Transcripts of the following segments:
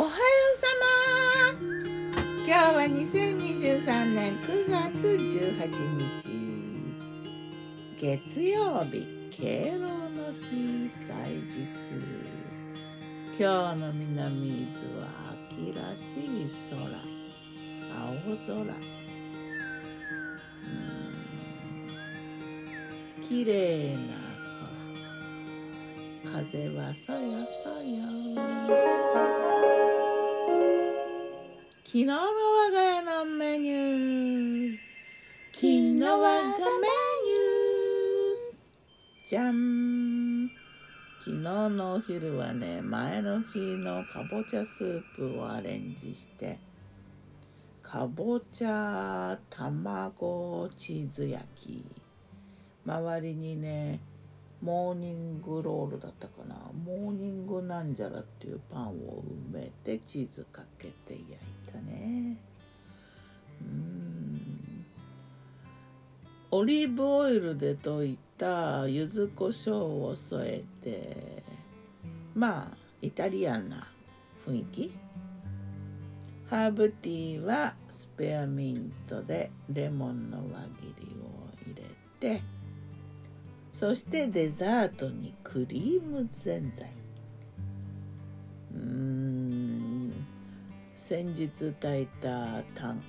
おはようさま今日は2023年9月18日月曜日敬老の日祭日今日の南伊豆は秋らしい空青空。うん綺麗な空。風はそよそよ昨日の我が家のメニュー。昨日我がメニュー。じゃん昨日のお昼はね前の日のかぼちゃスープをアレンジして。かぼちゃ卵チーズ焼き。周りにねモーニングロールだったかな。モーニングなんじゃらっていうパンを埋めてチーズかけて焼いたね。うん。オリーブオイルで溶いた柚子胡椒を添えてまあイタリアンな雰囲気。ハーブティーはスペアミントでレモンの輪切りを入れてそしてデザートにクリームぜんざい。先日炊いたたん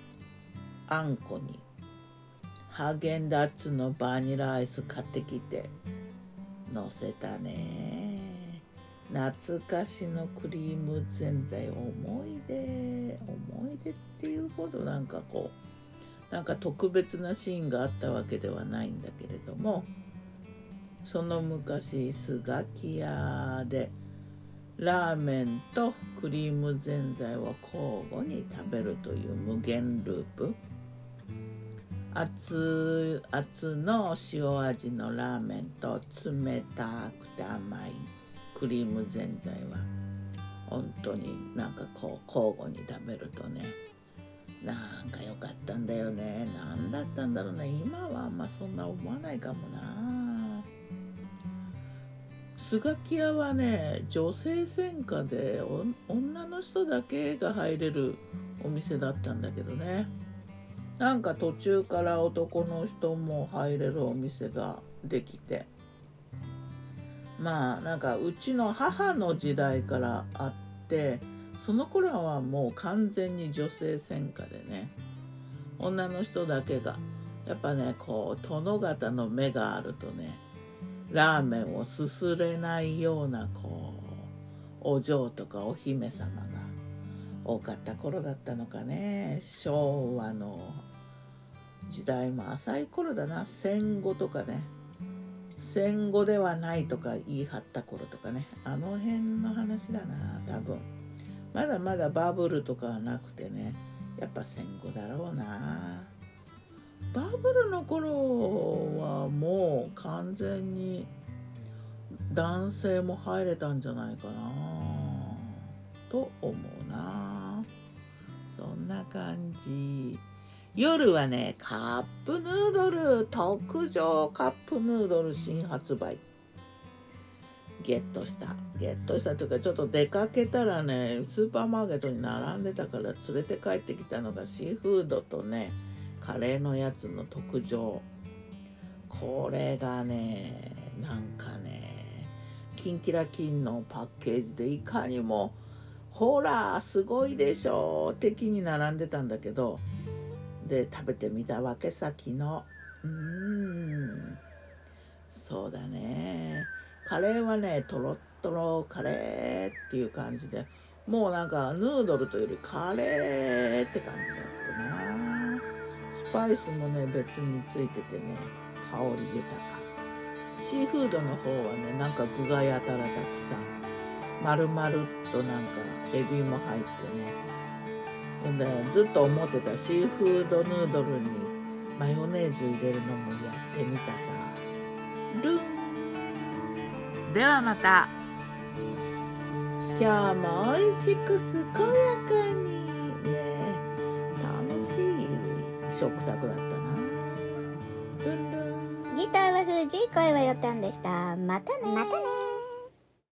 あんこにハーゲンダッツのバニラアイス買ってきてのせたね。懐かしのクリームぜんざい思い出思い出っていうほどなんかこうなんか特別なシーンがあったわけではないんだけれどもその昔スガキ屋でラーメンとクリームぜんざいを交互に食べるという無限ループ。熱々の塩味のラーメンと冷たくて甘いクリームぜんざいは本当になんかこう交互に食べるとねなんか良かったんだよね。何だったんだろうね。今はあんまそんな思わないかもな。スガキ屋はね女性専科で女の人だけが入れるお店だったんだけどね。なんか途中から男の人も入れるお店ができて。まあなんかうちの母の時代からあってその頃はもう完全に女性専科でね。女の人だけが。やっぱねこう殿方の目があるとねラーメンをすすれないようなこうお嬢とかお姫様が多かった頃だったのかね。昭和の時代も浅い頃だな。戦後とかね。戦後ではないとか言い張った頃とかね。あの辺の話だな多分。まだまだバブルとかはなくてね。やっぱ戦後だろうな。バブルの頃はもう完全に男性も入れたんじゃないかな。と思うな。そんな感じ。夜はねカップヌードル特上カップヌードル新発売。ゲットした。ゲットしたというかちょっと出かけたらねスーパーマーケットに並んでたから連れて帰ってきたのがシーフードとねカレーのやつの特上。これがねなんかねキンキラキンのパッケージでいかにもほらすごいでしょ的に並んでたんだけどで食べてみたわけさ昨日。うーん。そうだね。カレーはねとろっとろカレーっていう感じでもうなんかヌードルというよりカレーって感じだったな。パイスもね別についててね香り豊か。シーフードの方はねなんか具がやたらたくさん。丸々となんかエビも入ってね。ほんでずっと思ってたシーフードヌードルにマヨネーズ入れるのもやってみたさ。ルン。ではまた。今日も美味しく健やかに食卓だったな。ルンルンギターは藤井声はよったんでした。またねまたね